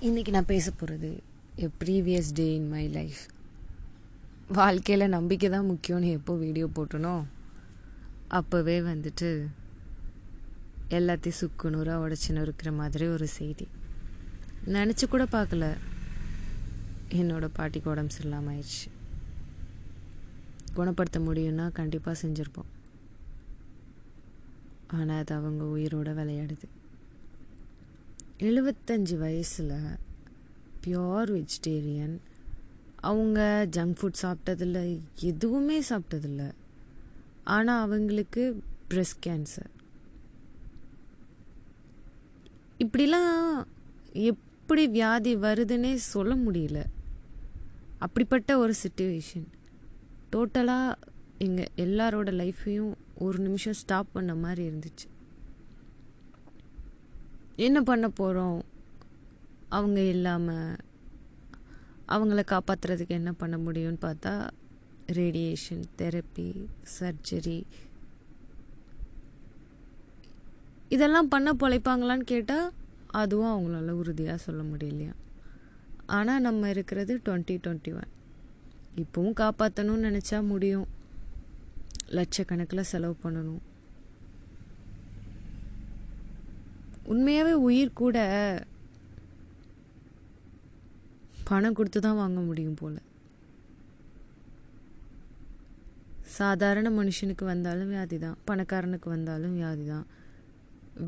இன்றைக்கி நான் பேச போகிறது a previous day in my life வாழ்க்கையில் நம்பிக்கை தான் முக்கியம்னு எப்போ வீடியோ போட்டனோ அப்போவே வந்துட்டு எல்லாத்தையும் சுக்கு நூறாக உடச்சின்னு இருக்கிற மாதிரி ஒரு செய்தி. நினச்சி கூட பார்க்கல. என்னோடய பாட்டிக்கு உடம்பு சரியில்லாமல் ஆயிடுச்சு. குணப்படுத்த முடியும்னா கண்டிப்பாக செஞ்சுருப்போம். ஆனால் அது அவங்க உயிரோட விளையாடுது. எழுபத்தஞ்சு வயசில் பியோர் வெஜிடேரியன் அவங்க ஜங்க் ஃபுட் சாப்பிட்டதில்ல எதுவுமே சாப்பிட்டதில்ல. ஆனால் அவங்களுக்கு பிரஸ்ட் கேன்சர் இப்படிலாம் எப்படி வியாதி வருதுன்னே சொல்ல முடியல. அப்படிப்பட்ட ஒரு சுச்சுவேஷன் டோட்டலாக எங்கள் எல்லாரோட லைஃப்பையும் ஒரு நிமிஷம் ஸ்டாப் பண்ண மாதிரி இருந்துச்சு. என்ன பண்ண போகிறோம் அவங்க இல்லாமல் அவங்கள காப்பாற்றுறதுக்கு என்ன பண்ண முடியும்னு பார்த்தா ரேடியேஷன் தெரப்பி சர்ஜரி இதெல்லாம் பண்ண பொழைப்பாங்களான்னு கேட்டால் அதுவும் அவங்களால உறுதியாக சொல்ல முடியலையா? ஆனால் நம்ம இருக்கிறது டுவெண்ட்டி டுவெண்ட்டி ஒன் இப்போவும் காப்பாற்றணும்னு நினச்சா முடியும். லட்சக்கணக்கில் செலவு பண்ணணும். உண்மையாகவே உயிர் கூட பணம் கொடுத்து தான் வாங்க முடியும் போல். சாதாரண மனுஷனுக்கு வந்தாலும் வியாதி தான். பணக்காரனுக்கு வந்தாலும் வியாதி தான்.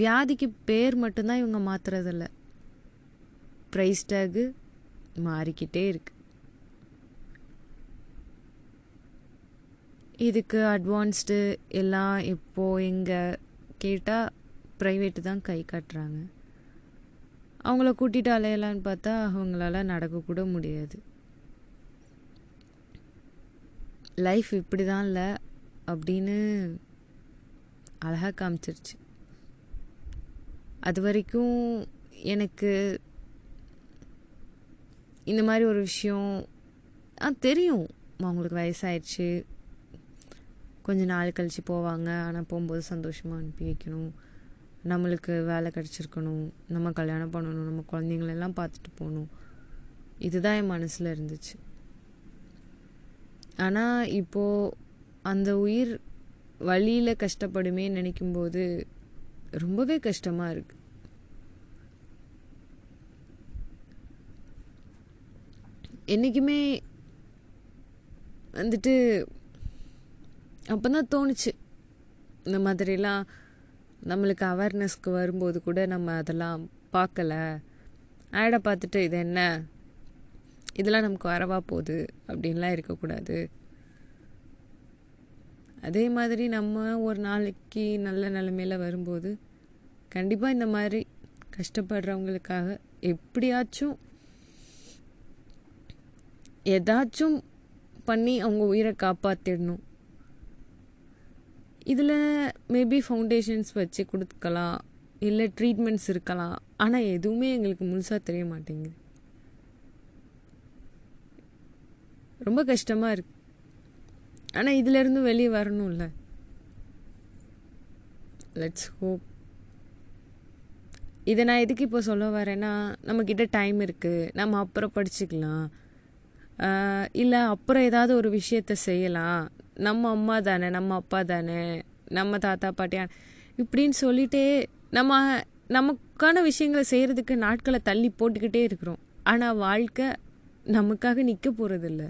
வியாதிக்கு பேர் மட்டும்தான் இவங்க மாத்துறதில்ல. ப்ரைஸ் டேகு மாறிக்கிட்டே இருக்கு. இதுக்கு அட்வான்ஸ்டு எல்லாம் இப்போ எங்கே கேட்டால் ப்ரைவேட்டு தான் கை காட்டுறாங்க. அவங்கள கூட்டிகிட்டு அலையலான்னு பார்த்தா அவங்களால நடக்கக்கூட முடியாது. லைஃப் இப்படி தான் இல்லை அப்படின்னு அழகாக காமிச்சிருச்சு. அது வரைக்கும் எனக்கு இந்த மாதிரி ஒரு விஷயம் ஆ தெரியும். அவங்களுக்கு வயசாயிடுச்சு. கொஞ்சம் நாள் கழித்து போவாங்க. ஆனால் போகும்போது சந்தோஷமாக அனுப்பி வைக்கணும். நம்மளுக்கு வேலை கிடச்சிருக்கணும் நம்ம கல்யாணம் பண்ணணும் நம்ம குழந்தைங்களெல்லாம் பார்த்துட்டு போகணும். இதுதான் என் மனசில் இருந்துச்சு. ஆனால் இப்போது அந்த உயிர் வழியில் கஷ்டப்படுமே நினைக்கும்போது ரொம்பவே கஷ்டமாக இருக்கு. என்றைக்குமே வந்துட்டு அப்போ தான் தோணுச்சு. இந்த மாதிரிலாம் நம்மளுக்கு அவேர்னஸ்க்கு வரும்போது கூட நம்ம அதெல்லாம் பார்க்கல. ஆடை பார்த்துட்டு இது என்ன? இதெல்லாம் நமக்கு வரவா போகுது? அப்படின்லாம் இருக்கக்கூடாது. அதே மாதிரி நம்ம ஒரு நாளைக்கு நல்ல நிலமையில வரும்போது கண்டிப்பாக இந்த மாதிரி கஷ்டப்படுறவங்களுக்காக எப்படியாச்சும் ஏதாச்சும் பண்ணி அவங்க உயிரை காப்பாற்றிடணும் இதில் மேபி ஃபவுண்டேஷன்ஸ் வச்சு கொடுக்கலாம் இல்லை ட்ரீட்மெண்ட்ஸ் இருக்கலாம். ஆனால் எதுவுமே எங்களுக்கு முழுசாக தெரிய மாட்டேங்குது. ரொம்ப கஷ்டமாக இருக்கு. ஆனால் இதிலேருந்து வெளியே வரணும்ல. லெட்ஸ் ஹோப் இதை நான் எதுக்கு இப்போ சொல்ல வரேன்னா நம்மக்கிட்ட டைம் இருக்குது நம்ம அப்புறம் படிச்சுக்கலாம். இல்லை அப்புறம் ஏதாவது ஒரு விஷயத்த செய்யலாம். நம்ம அம்மா தானே நம்ம அப்பா தானே நம்ம தாத்தா பாட்டியா இப்படின்னு சொல்லிட்டே நம்ம நமக்கான விஷயங்களை செய்கிறதுக்கு நாட்களை தள்ளி போட்டுக்கிட்டே இருக்கிறோம். ஆனால் வாழ்க்கை நமக்காக நிற்க போகிறதில்ல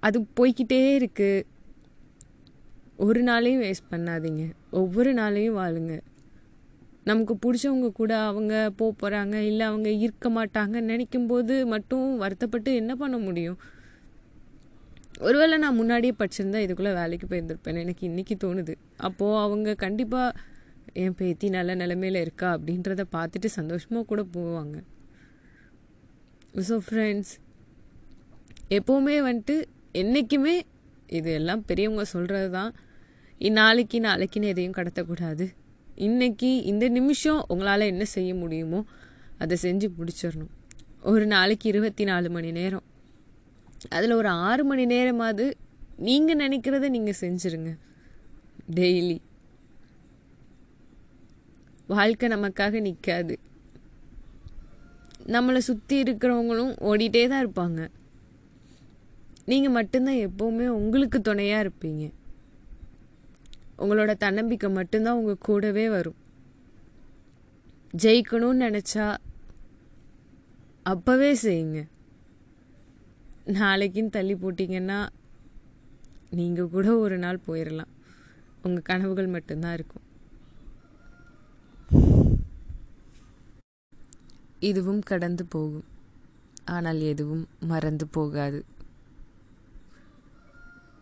அது போய்கிட்டே இருக்குது ஒரு நாளையும் வேஸ்ட் பண்ணாதீங்க. ஒவ்வொரு நாளையும் வாழுங்க. நமக்கு பிடிச்சவங்க கூட அவங்க போக போகிறாங்க இல்லை அவங்க இருக்க மாட்டாங்க நினைக்கும் போது மட்டும் வருத்தப்பட்டு என்ன பண்ண முடியும்? ஒருவேளை நான் முன்னாடியே படிச்சிருந்தா இதுக்குள்ளே வேலைக்கு போயிருந்திருப்பேன் எனக்கு இன்றைக்கி தோணுது. அப்போது அவங்க கண்டிப்பாக என் பேத்தி நல்ல நிலமையில இருக்கா? அப்படின்றத பார்த்துட்டு சந்தோஷமாக கூட போவாங்க. ஸோ ஃப்ரெண்ட்ஸ் எப்போவுமே வந்துட்டு என்றைக்குமே இது எல்லாம் பெரியவங்க சொல்கிறது தான் நாளைக்கு நாளைக்குன்னு எதையும் கடத்தக்கூடாது. இன்றைக்கி இந்த நிமிஷம் உங்களால் என்ன செய்ய முடியுமோ அதை செஞ்சு முடிச்சிடணும். ஒரு நாளைக்கு இருபத்தி நாலு மணி நேரம். அதில் ஒரு ஆறு மணி நேரமாவது நீங்கள் நினைக்கிறத நீங்கள் செஞ்சுருங்க. டெய்லி. வாழ்க்கை நமக்காக நிற்காது நம்மளை சுற்றி இருக்கிறவங்களும் ஓடிட்டே தான் இருப்பாங்க. நீங்கள் மட்டும்தான் எப்போவுமே உங்களுக்கு துணையாக இருப்பீங்க. உங்களோட தன்னம்பிக்கை மட்டும்தான் உங்கள் கூடவே வரும். ஜெயிக்கணும்னு நினச்சா அப்போவே செய்யுங்க. நாளைக்குன்னு தள்ளி போட்டிங்கன்னா நீங்கள் கூட ஒரு நாள் போயிடலாம் உங்கள் கனவுகள் மட்டும்தான் இருக்கும். இதுவும் கடந்து போகும். ஆனால் எதுவும் மறந்து போகாது.